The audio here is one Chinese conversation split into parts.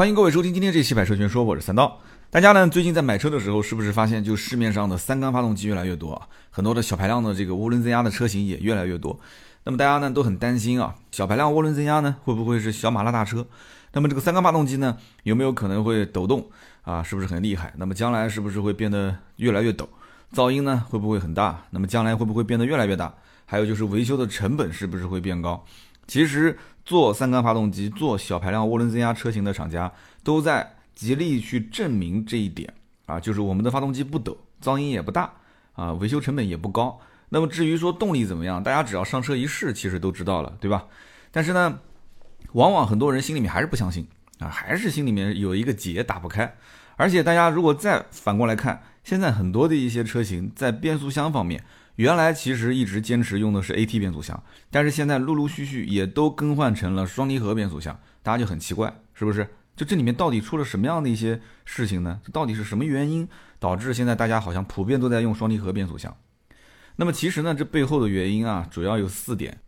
欢迎各位收听今天这期百车全说，我是三刀。大家呢最近在买车的时候，是不是发现就市面上的三缸发动机越来越多啊？很多的小排量的这个涡轮增压的车型也越来越多。那么大家呢都很担心啊，小排量涡轮增压呢会不会是小马拉大车？那么这个三缸发动机呢有没有可能会抖动啊？是不是很厉害？那么将来是不是会变得越来越抖？噪音呢会不会很大？那么将来会不会变得越来越大？还有就是维修的成本是不是会变高？其实做三缸发动机、做小排量涡轮增压车型的厂家都在极力去证明这一点啊，就是我们的发动机不抖，噪音也不大啊，维修成本也不高。那么至于说动力怎么样，大家只要上车一试，其实都知道了，对吧？但是呢，往往很多人心里面还是不相信啊，还是心里面有一个结打不开。而且大家如果再反过来看，现在很多的一些车型在变速箱方面。原来其实一直坚持用的是 AT 变速箱，但是现在陆陆续续也都更换成了双离合变速箱，大家就很奇怪，是不是？就这里面到底出了什么样的一些事情呢？到底是什么原因导致现在大家好像普遍都在用双离合变速箱？那么其实呢，这背后的原因啊，主要有四点。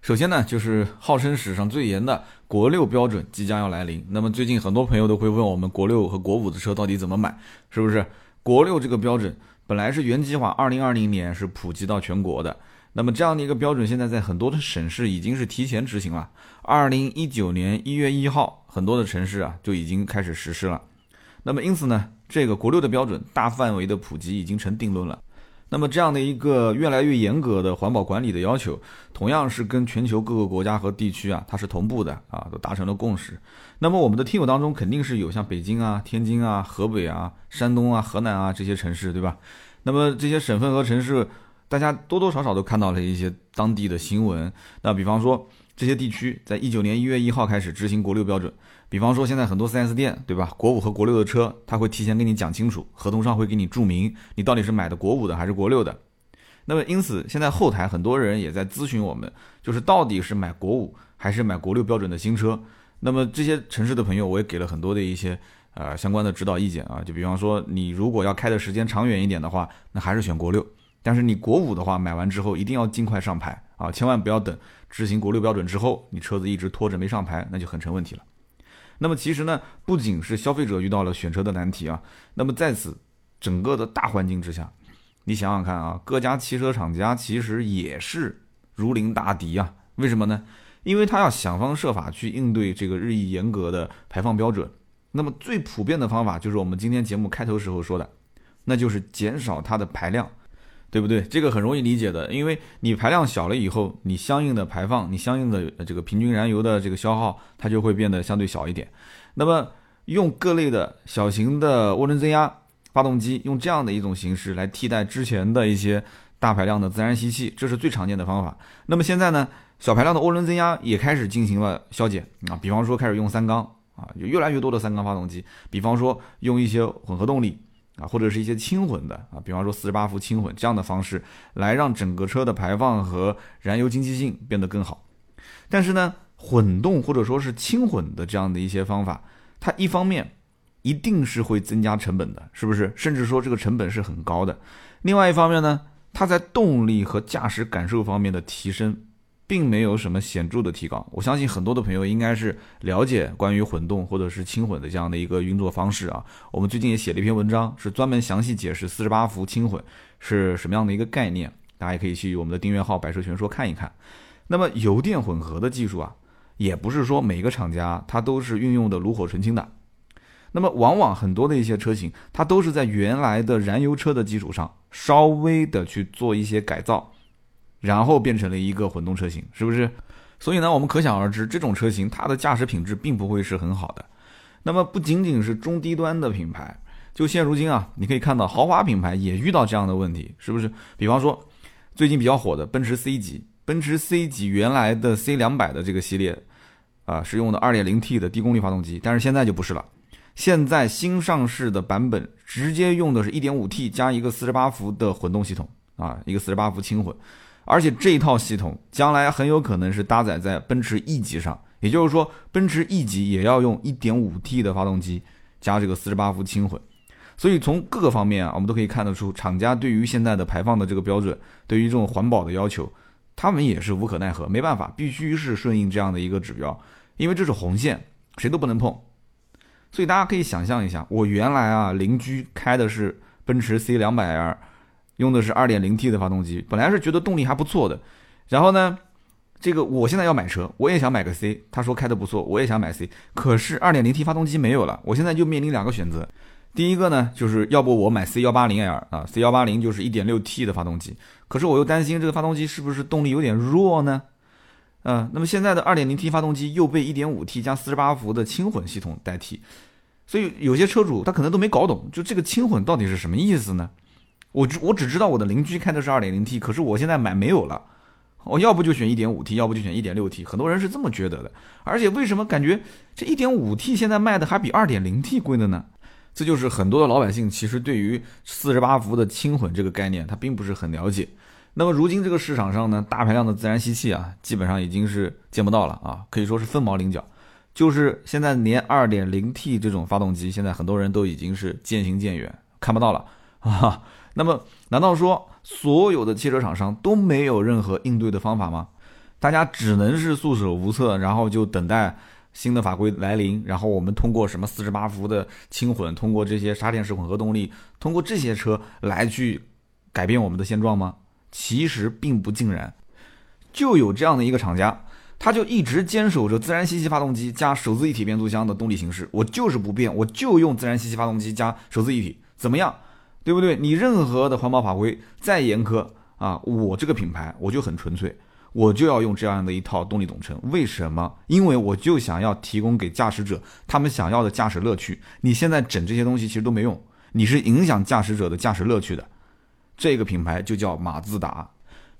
首先呢，就是号称史上最严的国六标准即将要来临。那么最近很多朋友都会问我们，国六和国五的车到底怎么买？是不是？国六这个标准？本来是原计划，二零二零年是普及到全国的。那么这样的一个标准，现在在很多的省市已经是提前执行了。二零一九年一月一号，很多的城市啊就已经开始实施了。那么因此呢，这个国六的标准大范围的普及已经成定论了。那么这样的一个越来越严格的环保管理的要求，同样是跟全球各个国家和地区啊，它是同步的啊，都达成了共识。那么我们的听友当中肯定是有像北京啊、天津啊、河北啊、山东啊、河南啊这些城市，对吧？那么这些省份和城市，大家多多少少都看到了一些当地的新闻。那比方说这些地区，在一九年一月一号开始执行国六标准。比方说，现在很多 4S 店，对吧？国五和国六的车，他会提前跟你讲清楚，合同上会给你注明，你到底是买的国五的还是国六的。那么，因此现在后台很多人也在咨询我们，就是到底是买国五还是买国六标准的新车。那么这些城市的朋友，我也给了很多的一些呃相关的指导意见啊。就比方说，你如果要开的时间长远一点的话，那还是选国六。但是你国五的话，买完之后一定要尽快上牌啊，千万不要等执行国六标准之后，你车子一直拖着没上牌，那就很成问题了。那么其实呢，不仅是消费者遇到了选车的难题啊，那么在此整个的大环境之下，你想想看啊，各家汽车厂家其实也是如临大敌啊。为什么呢？因为他要想方设法去应对这个日益严格的排放标准。那么最普遍的方法就是我们今天节目开头时候说的，那就是减少它的排量。对不对？这个很容易理解的，因为你排量小了以后，你相应的排放，你相应的这个平均燃油的这个消耗，它就会变得相对小一点。那么用各类的小型的涡轮增压发动机，用这样的一种形式来替代之前的一些大排量的自然吸气，这是最常见的方法。那么现在呢，小排量的涡轮增压也开始进行了消减啊，比方说开始用三缸啊，有越来越多的三缸发动机，比方说用一些混合动力。啊，或者是一些轻混的啊，比方说四十八伏轻混这样的方式，来让整个车的排放和燃油经济性变得更好。但是呢，混动或者说是轻混的这样的一些方法，它一方面一定是会增加成本的，是不是？甚至说这个成本是很高的。另外一方面呢，它在动力和驾驶感受方面的提升。并没有什么显著的提高，我相信很多的朋友应该是了解关于混动或者是轻混的这样的一个运作方式啊。我们最近也写了一篇文章，是专门详细解释四十八伏轻混是什么样的一个概念，大家也可以去我们的订阅号“百车全说”看一看。那么油电混合的技术啊，也不是说每个厂家它都是运用的炉火纯青的，那么往往很多的一些车型，它都是在原来的燃油车的基础上稍微的去做一些改造。然后变成了一个混动车型，是不是？所以呢，我们可想而知，这种车型它的驾驶品质并不会是很好的。那么不仅仅是中低端的品牌，就现如今啊，你可以看到豪华品牌也遇到这样的问题，是不是？比方说最近比较火的奔驰 C 级，奔驰 C 级原来的 C 两百的这个系列啊，是用的 2.0T 的低功率发动机，但是现在就不是了。现在新上市的版本直接用的是一点五 T 加一个四十八伏的混动系统啊，一个四十八伏轻混。而且这一套系统将来很有可能是搭载在奔驰 E 级上，也就是说，奔驰 E 级也要用 1.5T 的发动机加这个48伏轻混。所以从各个方面啊，我们都可以看得出，厂家对于现在的排放的这个标准，对于这种环保的要求，他们也是无可奈何，没办法，必须是顺应这样的一个指标，因为这是红线，谁都不能碰。所以大家可以想象一下，我原来啊邻居开的是奔驰 C 两百 L，用的是二点零 T 的发动机，本来是觉得动力还不错的，然后呢，这个我现在要买车，我也想买个 C，他说开的不错，我也想买 C，可是二点零 T 发动机没有了，我现在就面临两个选择，第一个呢，就是要不我买 C 幺八零 L 啊，C 幺八零就是一点六 T 的发动机，可是我又担心这个发动机是不是动力有点弱呢？嗯，那么现在的 2.0T 发动机又被 1.5T 加48伏的轻混系统代替，所以有些车主他可能都没搞懂，就这个轻混到底是什么意思呢？我我只知道我的邻居开的是 2.0T，可是我现在买没有了，我要不就选 1.5T，要不就选 1.6T，很多人是这么觉得的。而且为什么感觉这 1.5T 现在卖的还比 2.0T 贵的呢？这就是很多的老百姓其实对于48伏的轻混这个概念他并不是很了解。那么如今这个市场上呢，大排量的自然吸气啊，基本上已经是见不到了啊，可以说是凤毛麟角。就是现在连 2.0T 这种发动机，现在很多人都已经是渐行渐远，看不到了啊。那么难道说所有的汽车厂商都没有任何应对的方法吗？大家只能是束手无策，然后就等待新的法规来临，然后我们通过什么48伏的轻混，通过这些插电式混合动力，通过这些车来去改变我们的现状吗？其实并不尽然，就有这样的一个厂家，他就一直坚守着自然吸气发动机加手自一体变速箱的动力形式，我就是不变，我就用自然吸气发动机加手自一体，怎么样？对不对？你任何的环保法规再严苛啊，我这个品牌我就很纯粹，我就要用这样的一套动力总成。为什么？因为我就想要提供给驾驶者他们想要的驾驶乐趣。你现在整这些东西其实都没用，你是影响驾驶者的驾驶乐趣的。这个品牌就叫马自达，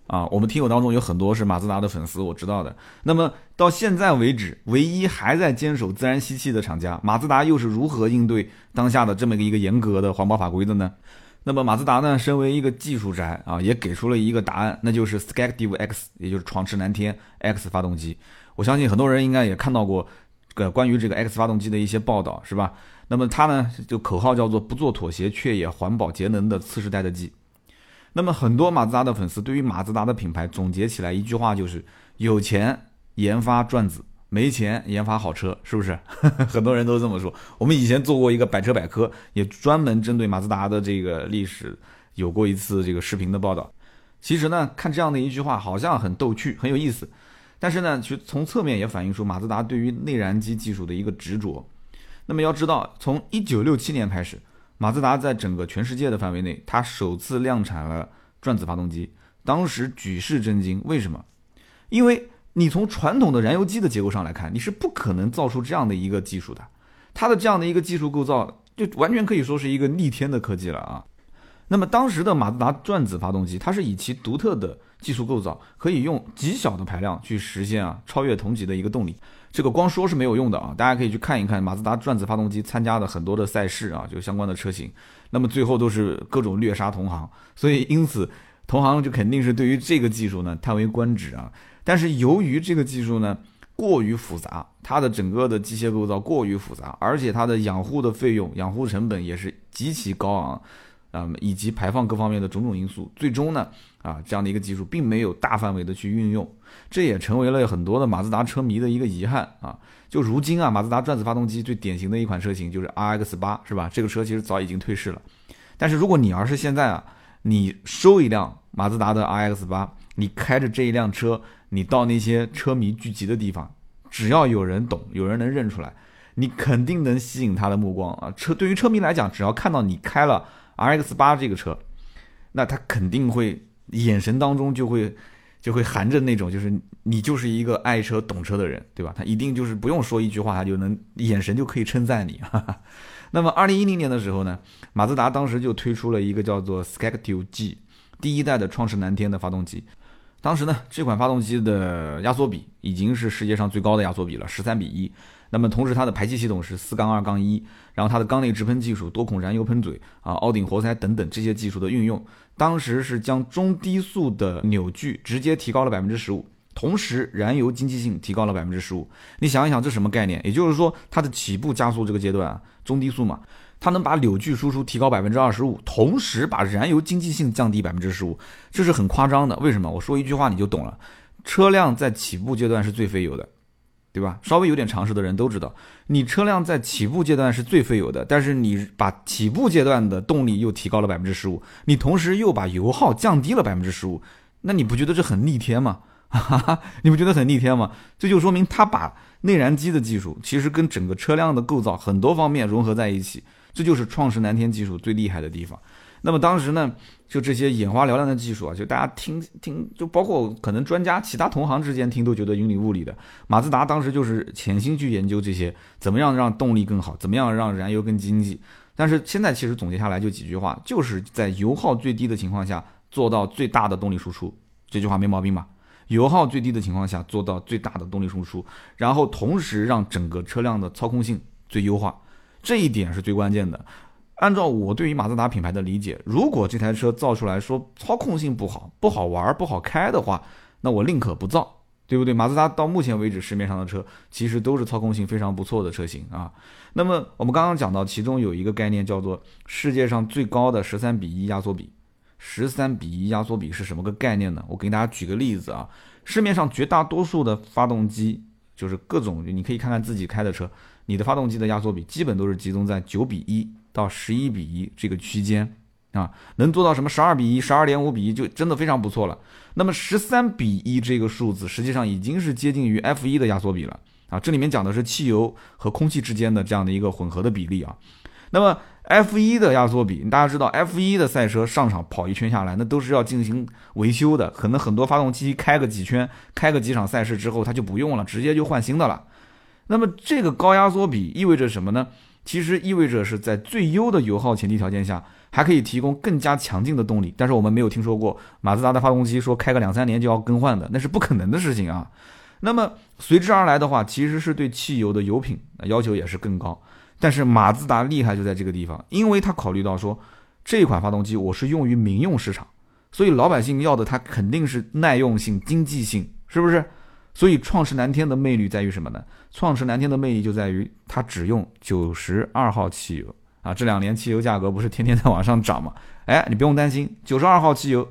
啊，我们听友当中有很多是马自达的粉丝，我知道的。那么到现在为止，唯一还在坚守自然吸气的厂家，马自达又是如何应对当下的这么一个严格的环保法规的呢？那么马自达呢，身为一个技术宅啊，也给出了一个答案，那就是 Skagdiv X，也就是闯驰蓝天 X 发动机。我相信很多人应该也看到过，个关于这个 X 发动机的一些报道，是吧？那么它呢，就口号叫做“不做妥协，却也环保节能的次世代的 G”。那么很多马自达的粉丝对于马自达的品牌总结起来一句话就是：有钱研发转子，没钱研发好车，是不是？很多人都这么说。我们以前做过一个百车百科，也专门针对马自达的这个历史有过一次这个视频的报道。其实呢，看这样的一句话好像很逗趣，很有意思。但是呢，其实从侧面也反映出马自达对于内燃机技术的一个执着。那么要知道，从一九六七年开始。马自达在整个全世界的范围内，它首次量产了转子发动机，当时举世震惊。为什么？因为你从传统的燃油机的结构上来看，你是不可能造出这样的一个技术的。它的这样的一个技术构造，就完全可以说是一个逆天的科技了啊。那么当时的马自达转子发动机，它是以其独特的技术构造，可以用极小的排量去实现啊超越同级的一个动力。这个光说是没有用的啊，大家可以去看一看马自达转子发动机参加的很多的赛事啊，就相关的车型，那么最后都是各种虐杀同行，所以因此同行就肯定是对于这个技术呢叹为观止啊。但是由于这个技术呢过于复杂，它的整个的机械构造过于复杂，而且它的养护的费用、养护成本也是极其高昂。啊，以及排放各方面的种种因素，最终呢，啊，这样的一个技术并没有大范围的去运用，这也成为了很多的马自达车迷的一个遗憾啊。就如今啊，马自达转子发动机最典型的一款车型就是 RX 八，是吧？这个车其实早已经退市了。但是如果你要是现在啊，你收一辆马自达的 RX 八，你开着这一辆车，你到那些车迷聚集的地方，只要有人懂，有人能认出来，你肯定能吸引他的目光啊。车对于车迷来讲，只要看到你开了。R X 八这个车，那他肯定会眼神当中就会就会含着那种，就是你就是一个爱车懂车的人，对吧？他一定就是不用说一句话，他就能眼神就可以称赞你。哈 哈那么，二零一零年的时候呢，马自达当时就推出了一个叫做 Skactiv G 第一代的创世蓝天的发动机。当时呢，这款发动机的压缩比已经是世界上最高的压缩比了，十三比一。那么同时，它的排气系统是四杠二杠一，然后它的缸内直喷技术、多孔燃油喷嘴啊、凹顶活塞等等这些技术的运用，当时是将中低速的扭矩直接提高了百分之十五，同时燃油经济性提高了百分之十五。你想一想，这什么概念？也就是说，它的起步加速这个阶段啊，中低速嘛，它能把扭矩输出提高百分之二十五，同时把燃油经济性降低百分之十五，这是很夸张的。为什么？我说一句话你就懂了，车辆在起步阶段是最费油的。对吧？稍微有点常识的人都知道，你车辆在起步阶段是最费油的，但是你把起步阶段的动力又提高了百分之十五，你同时又把油耗降低了百分之十五，那你不觉得这很逆天吗？哈哈，你不觉得很逆天吗？这就说明它把内燃机的技术其实跟整个车辆的构造很多方面融合在一起，这就是创世蓝天技术最厉害的地方。那么当时呢，就这些眼花缭乱的技术啊，就大家听听，就包括可能专家、其他同行之间听都觉得云里雾里的。马自达当时就是潜心去研究这些，怎么样让动力更好，怎么样让燃油更经济。但是现在其实总结下来就几句话，就是在油耗最低的情况下做到最大的动力输出，这句话没毛病吧？油耗最低的情况下做到最大的动力输出，然后同时让整个车辆的操控性最优化，这一点是最关键的。按照我对于马自达品牌的理解，如果这台车造出来说操控性不好、不好玩、不好开的话，那我宁可不造，对不对？马自达到目前为止市面上的车其实都是操控性非常不错的车型啊。那么我们刚刚讲到，其中有一个概念叫做世界上最高的十三比一压缩比。十三比一压缩比是什么个概念呢？我给大家举个例子啊，市面上绝大多数的发动机，就是各种，你可以看看自己开的车，你的发动机的压缩比基本都是集中在九比一。到十一比一这个区间啊，能做到什么十二比一、十二点五比一就真的非常不错了。那么十三比一这个数字实际上已经是接近于 F 一的压缩比了啊。这里面讲的是汽油和空气之间的这样的一个混合的比例啊。那么 F 一的压缩比，大家知道 F 一的赛车上场跑一圈下来，那都是要进行维修的，可能很多发动机开个几圈、开个几场赛事之后，它就不用了，直接就换新的了。那么这个高压缩比意味着什么呢？其实意味着是在最优的油耗前提条件下，还可以提供更加强劲的动力。但是我们没有听说过马自达的发动机说开个两三年就要更换的，那是不可能的事情啊。那么随之而来的话，其实是对汽油的油品要求也是更高。但是马自达厉害就在这个地方，因为他考虑到说这款发动机我是用于民用市场，所以老百姓要的它肯定是耐用性、经济性，是不是？所以创世蓝天的魅力在于什么呢？创世蓝天的魅力就在于它只用九十二号汽油啊！这两年汽油价格不是天天在往上涨吗？哎，你不用担心，九十二号汽油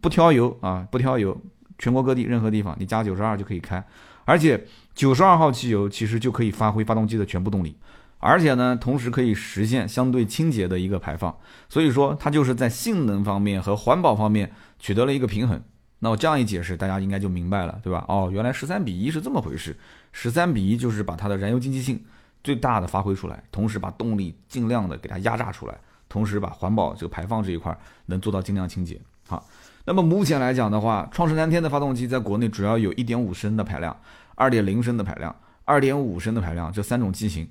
不挑油啊，不挑油，全国各地任何地方你加九十二就可以开，而且九十二号汽油其实就可以发挥发动机的全部动力，而且呢，同时可以实现相对清洁的一个排放，所以说它就是在性能方面和环保方面取得了一个平衡。那我这样一解释，大家应该就明白了，对吧？哦，原来十三比一是这么回事，十三比一就是把它的燃油经济性最大的发挥出来，同时把动力尽量的给它压榨出来，同时把环保这个排放这一块能做到尽量清洁。好，那么目前来讲的话，创世蓝天的发动机在国内主要有一点五升的排量、二点零升的排量、二点五升的排量这三种机型。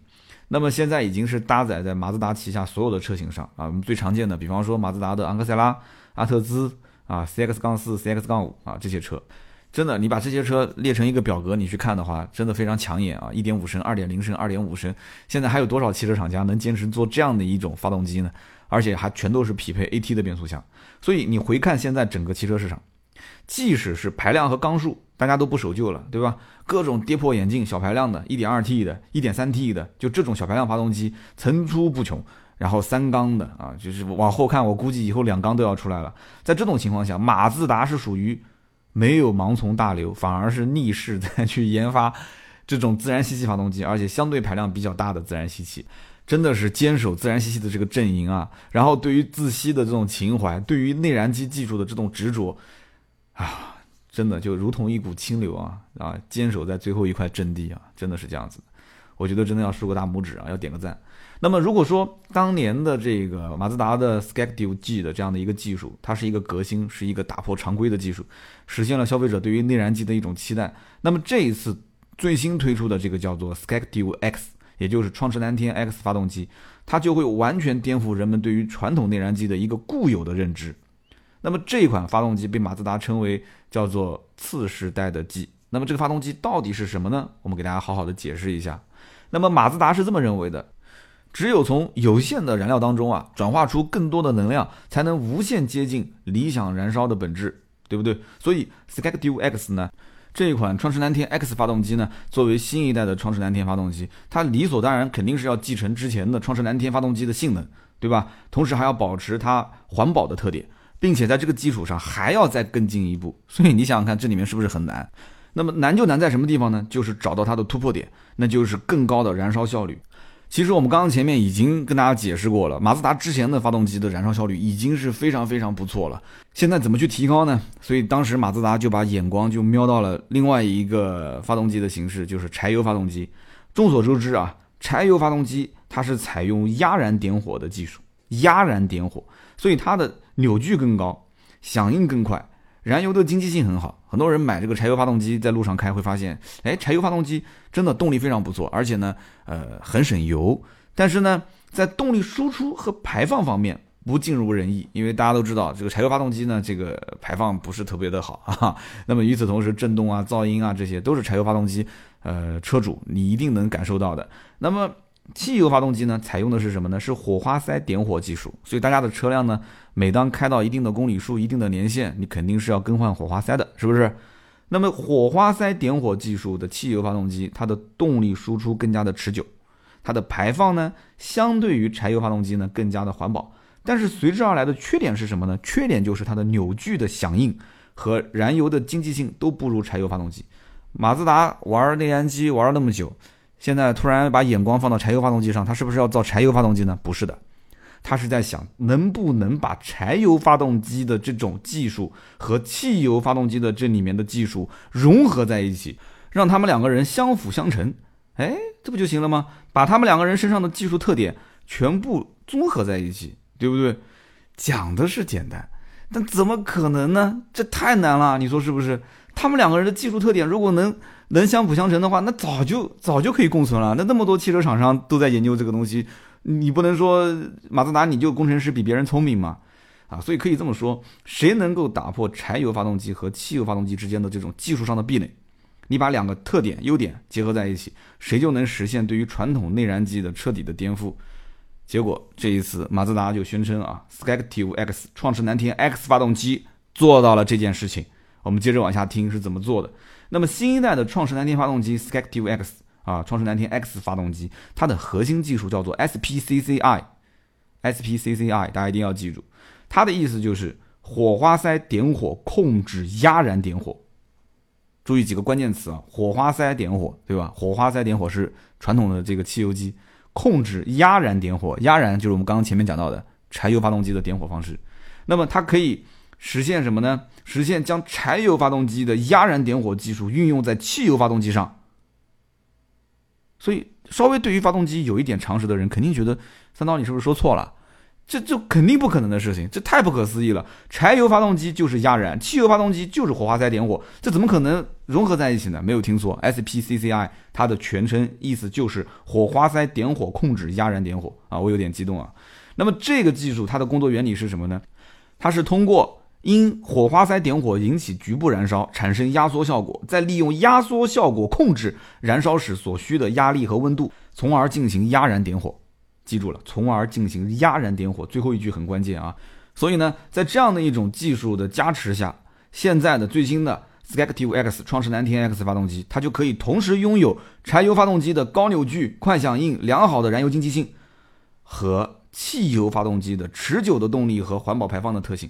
那么现在已经是搭载在马自达旗下所有的车型上啊，我们最常见的，比方说马自达的昂克赛拉、阿特兹。啊，CX 杠四、CX 杠五啊，这些车，真的，你把这些车列成一个表格，你去看的话，真的非常抢眼啊！一点五升、二点零升、二点五升，现在还有多少汽车厂家能坚持做这样的一种发动机呢？而且还全都是匹配 AT 的变速箱。所以你回看现在整个汽车市场，即使是排量和缸数，大家都不守旧了，对吧？各种跌破眼镜小排量的、一点二 T 的、一点三 T 的，就这种小排量发动机层出不穷。然后三缸的啊，就是往后看，我估计以后两缸都要出来了。在这种情况下，马自达是属于没有盲从大流，反而是逆势在去研发这种自然吸气发动机，而且相对排量比较大的自然吸气，真的是坚守自然吸气的这个阵营啊。然后对于自吸的这种情怀，对于内燃机技术的这种执着啊，真的就如同一股清流啊啊，坚守在最后一块阵地啊，真的是这样子。我觉得真的要竖个大拇指啊，要点个赞。那么如果说当年的这个马自达的 Skactiv G 的这样的一个技术，它是一个革新，是一个打破常规的技术，实现了消费者对于内燃机的一种期待。那么这一次最新推出的这个叫做 Skactiv X，也就是创驰蓝天 X 发动机，它就会完全颠覆人们对于传统内燃机的一个固有的认知。那么这一款发动机被马自达称为叫做次时代的 G。那么这个发动机到底是什么呢？我们给大家好好的解释一下。那么马自达是这么认为的。只有从有限的燃料当中啊，转化出更多的能量，才能无限接近理想燃烧的本质，对不对？所以 Skactiv X 呢，这一款创驰蓝天 X 发动机呢，作为新一代的创驰蓝天发动机，它理所当然肯定是要继承之前的创驰蓝天发动机的性能，对吧？同时还要保持它环保的特点，并且在这个基础上还要再更进一步。所以你想想看，这里面是不是很难？那么难就难在什么地方呢？就是找到它的突破点，那就是更高的燃烧效率。其实我们刚刚前面已经跟大家解释过了，马自达之前的发动机的燃烧效率已经是非常非常不错了。现在怎么去提高呢？所以当时马自达就把眼光就瞄到了另外一个发动机的形式，就是柴油发动机。众所周知啊，柴油发动机它是采用压燃点火的技术，压燃点火，所以它的扭矩更高，响应更快。燃油的经济性很好，很多人买这个柴油发动机在路上开会发现，哎，柴油发动机真的动力非常不错，而且呢，呃，很省油。但是呢，在动力输出和排放方面不尽如人意，因为大家都知道，这个柴油发动机呢，这个排放不是特别的好 啊。那么与此同时，震动啊、噪音啊，这些都是柴油发动机，呃，车主你一定能感受到的。那么汽油发动机呢，采用的是什么呢？是火花塞点火技术，所以大家的车辆呢。每当开到一定的公里数、一定的年限，你肯定是要更换火花塞的，是不是？那么火花塞点火技术的汽油发动机，它的动力输出更加的持久，它的排放呢，相对于柴油发动机呢更加的环保。但是随之而来的缺点是什么呢？缺点就是它的扭矩的响应和燃油的经济性都不如柴油发动机。马自达玩内燃机玩了那么久，现在突然把眼光放到柴油发动机上，它是不是要造柴油发动机呢？不是的。他是在想，能不能把柴油发动机的这种技术和汽油发动机的这里面的技术融合在一起，让他们两个人相辅相成。哎，这不就行了吗？把他们两个人身上的技术特点全部综合在一起，对不对？讲的是简单，但怎么可能呢？这太难了，你说是不是？他们两个人的技术特点如果能能相辅相成的话，那早就早就可以共存了。那那么多汽车厂商都在研究这个东西。你不能说马自达你就工程师比别人聪明嘛？啊，所以可以这么说，谁能够打破柴油发动机和汽油发动机之间的这种技术上的壁垒？你把两个特点优点结合在一起，谁就能实现对于传统内燃机的彻底的颠覆。结果这一次马自达就宣称啊，Skactiv X 创驰蓝天 X 发动机做到了这件事情。我们接着往下听是怎么做的。那么新一代的创世蓝天发动机 Skactiv X。啊，创世蓝天 X 发动机，它的核心技术叫做 SPCCI，SPCCI，大家一定要记住，它的意思就是火花塞点火控制压燃点火。注意几个关键词啊，火花塞点火，对吧？火花塞点火是传统的这个汽油机控制压燃点火，压燃就是我们刚刚前面讲到的柴油发动机的点火方式。那么它可以实现什么呢？实现将柴油发动机的压燃点火技术运用在汽油发动机上。所以，稍微对于发动机有一点常识的人，肯定觉得三刀你是不是说错了？这这肯定不可能的事情，这太不可思议了。柴油发动机就是压燃，汽油发动机就是火花塞点火，这怎么可能融合在一起呢？没有听错，SPCCI 它的全称意思就是火花塞点火控制压燃点火啊，我有点激动啊。那么这个技术它的工作原理是什么呢？它是通过。因火花塞点火引起局部燃烧，产生压缩效果，再利用压缩效果控制燃烧时所需的压力和温度，从而进行压燃点火。记住了，从而进行压燃点火。最后一句很关键啊！所以呢，在这样的一种技术的加持下，现在的最新的 Skactiv X 创世蓝天 X 发动机，它就可以同时拥有柴油发动机的高扭矩、快响应、良好的燃油经济性，和汽油发动机的持久的动力和环保排放的特性。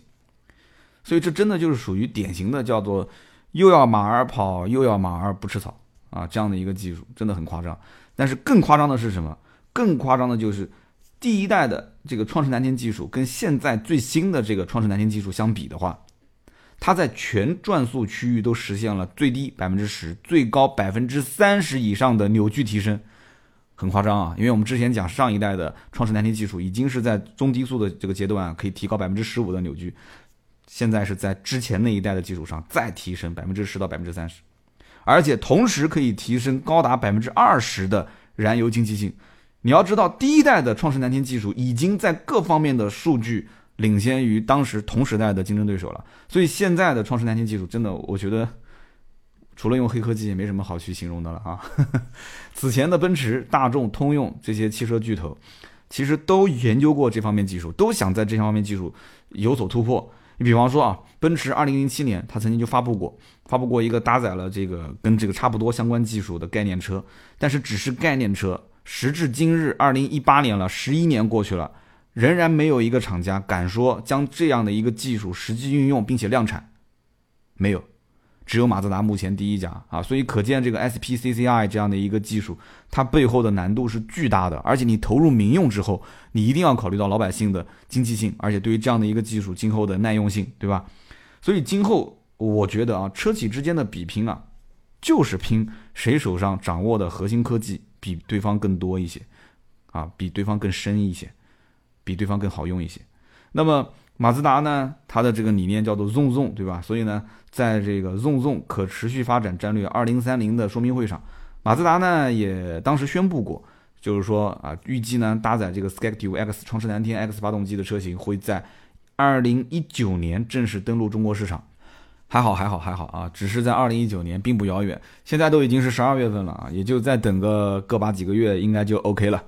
所以这真的就是属于典型的叫做又要马儿跑又要马儿不吃草啊这样的一个技术，真的很夸张。但是更夸张的是什么？更夸张的就是第一代的这个创世蓝天技术跟现在最新的这个创世蓝天技术相比的话，它在全转速区域都实现了最低百分之十、最高百分之三十以上的扭矩提升，很夸张啊！因为我们之前讲上一代的创世蓝天技术已经是在中低速的这个阶段可以提高百分之十五的扭矩。现在是在之前那一代的基础上再提升百分之十到百分之三十，而且同时可以提升高达百分之二十的燃油经济性。你要知道，第一代的创世蓝天技术已经在各方面的数据领先于当时同时代的竞争对手了。所以现在的创世蓝天技术真的，我觉得除了用黑科技也没什么好去形容的了啊。此前的奔驰、大众、通用这些汽车巨头，其实都研究过这方面技术，都想在这方面技术有所突破。你比方说啊，奔驰二零零七年，它曾经就发布过，发布过一个搭载了这个跟这个差不多相关技术的概念车，但是只是概念车。时至今日，二零一八年了，十一年过去了，仍然没有一个厂家敢说将这样的一个技术实际运用并且量产，没有。只有马自达目前第一家啊，所以可见这个 SPCCI 这样的一个技术，它背后的难度是巨大的，而且你投入民用之后，你一定要考虑到老百姓的经济性，而且对于这样的一个技术今后的耐用性，对吧？所以今后我觉得啊，车企之间的比拼啊，就是拼谁手上掌握的核心科技比对方更多一些，啊，比对方更深一些，比对方更好用一些。那么马自达呢，它的这个理念叫做 “zone zone”，对吧？所以呢，在这个 “zone zone” 可持续发展战略二零三零的说明会上，马自达呢也当时宣布过，就是说啊，预计呢搭载这个 Skective X 创世蓝天 X 发动机的车型会在二零一九年正式登陆中国市场。还好，还好，还好啊！只是在二零一九年，并不遥远。现在都已经是十二月份了啊，也就再等个个把几个月，应该就 OK 了。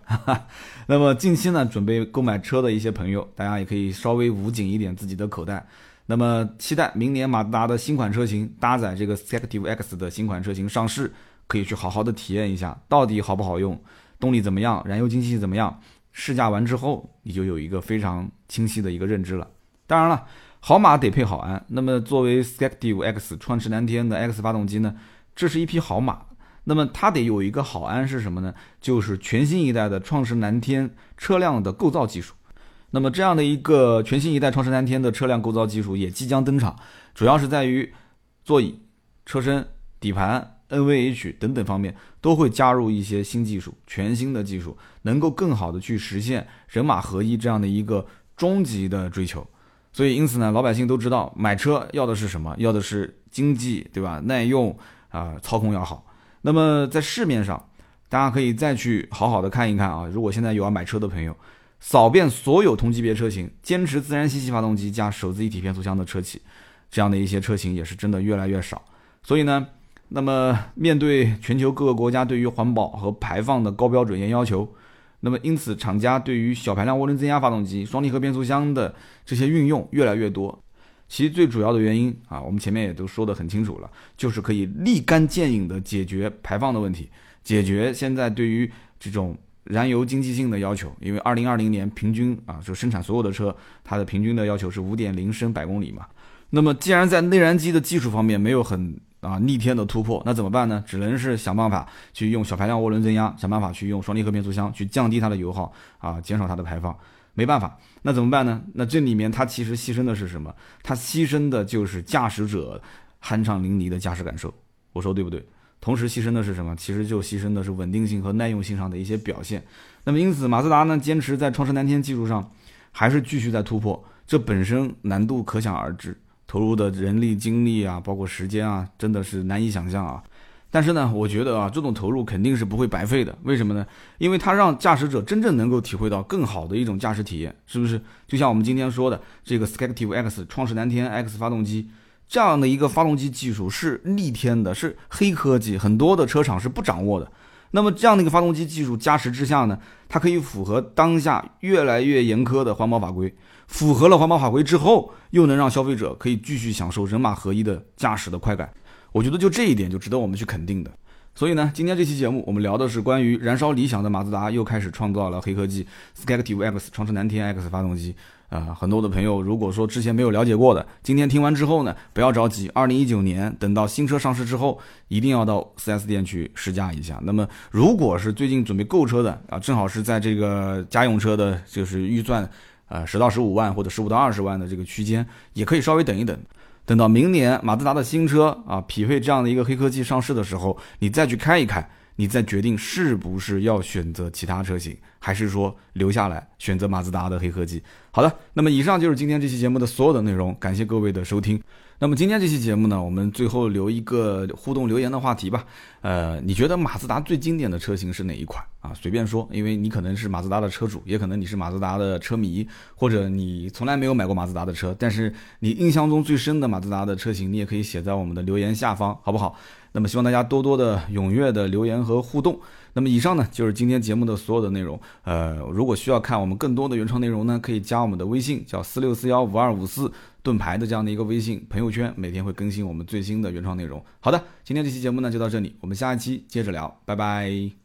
那么近期呢，准备购买车的一些朋友，大家也可以稍微捂紧一点自己的口袋。那么期待明年马自达的新款车型搭载这个 Active X 的新款车型上市，可以去好好的体验一下，到底好不好用，动力怎么样，燃油经济怎么样？试驾完之后，你就有一个非常清晰的一个认知了。当然了。好马得配好鞍，那么作为 SKECTIVX 创驰蓝天的 X 发动机呢，这是一匹好马。那么它得有一个好鞍是什么呢？就是全新一代的创驰蓝天车辆的构造技术。那么这样的一个全新一代创驰蓝天的车辆构造技术也即将登场，主要是在于座椅、车身、底盘、NVH 等等方面都会加入一些新技术，全新的技术能够更好的去实现人马合一这样的一个终极的追求。所以，因此呢，老百姓都知道买车要的是什么？要的是经济，对吧？耐用啊，操控要好。那么在市面上，大家可以再去好好的看一看啊。如果现在有要买车的朋友，扫遍所有同级别车型，坚持自然吸气发动机加手自一体变速箱的车企，这样的一些车型也是真的越来越少。所以呢，那么面对全球各个国家对于环保和排放的高标准严要求。那么，因此，厂家对于小排量涡轮增压发动机、双离合变速箱的这些运用越来越多。其最主要的原因啊，我们前面也都说得很清楚了，就是可以立竿见影地解决排放的问题，解决现在对于这种燃油经济性的要求。因为二零二零年平均啊，就生产所有的车，它的平均的要求是五点零升百公里嘛。那么，既然在内燃机的技术方面没有很啊，逆天的突破，那怎么办呢？只能是想办法去用小排量涡轮增压，想办法去用双离合变速箱去降低它的油耗啊，减少它的排放。没办法，那怎么办呢？那这里面它其实牺牲的是什么？它牺牲的就是驾驶者酣畅淋漓的驾驶感受。我说对不对？同时牺牲的是什么？其实就牺牲的是稳定性和耐用性上的一些表现。那么因此，马自达呢坚持在创世蓝天技术上还是继续在突破，这本身难度可想而知。投入的人力、精力啊，包括时间啊，真的是难以想象啊。但是呢，我觉得啊，这种投入肯定是不会白费的。为什么呢？因为它让驾驶者真正能够体会到更好的一种驾驶体验，是不是？就像我们今天说的这个 Skective X 创世蓝天 X 发动机这样的一个发动机技术是逆天的，是黑科技，很多的车厂是不掌握的。那么这样的一个发动机技术加持之下呢，它可以符合当下越来越严苛的环保法规。符合了环保法规之后，又能让消费者可以继续享受人马合一的驾驶的快感，我觉得就这一点就值得我们去肯定的。所以呢，今天这期节目我们聊的是关于燃烧理想的马自达又开始创造了黑科技 Skective X 创世蓝天 X 发动机啊。很多的朋友如果说之前没有了解过的，今天听完之后呢，不要着急，二零一九年等到新车上市之后，一定要到 4S 店去试驾一下。那么如果是最近准备购车的啊，正好是在这个家用车的就是预算。呃，十到十五万或者十五到二十万的这个区间，也可以稍微等一等，等到明年马自达的新车啊，匹配这样的一个黑科技上市的时候，你再去开一开，你再决定是不是要选择其他车型，还是说留下来选择马自达的黑科技。好的，那么以上就是今天这期节目的所有的内容，感谢各位的收听。那么今天这期节目呢，我们最后留一个互动留言的话题吧。呃，你觉得马自达最经典的车型是哪一款啊？随便说，因为你可能是马自达的车主，也可能你是马自达的车迷，或者你从来没有买过马自达的车，但是你印象中最深的马自达的车型，你也可以写在我们的留言下方，好不好？那么希望大家多多的踊跃的留言和互动。那么以上呢就是今天节目的所有的内容。呃，如果需要看我们更多的原创内容呢，可以加我们的微信，叫四六四幺五二五四。盾牌的这样的一个微信朋友圈，每天会更新我们最新的原创内容。好的，今天这期节目呢就到这里，我们下一期接着聊，拜拜。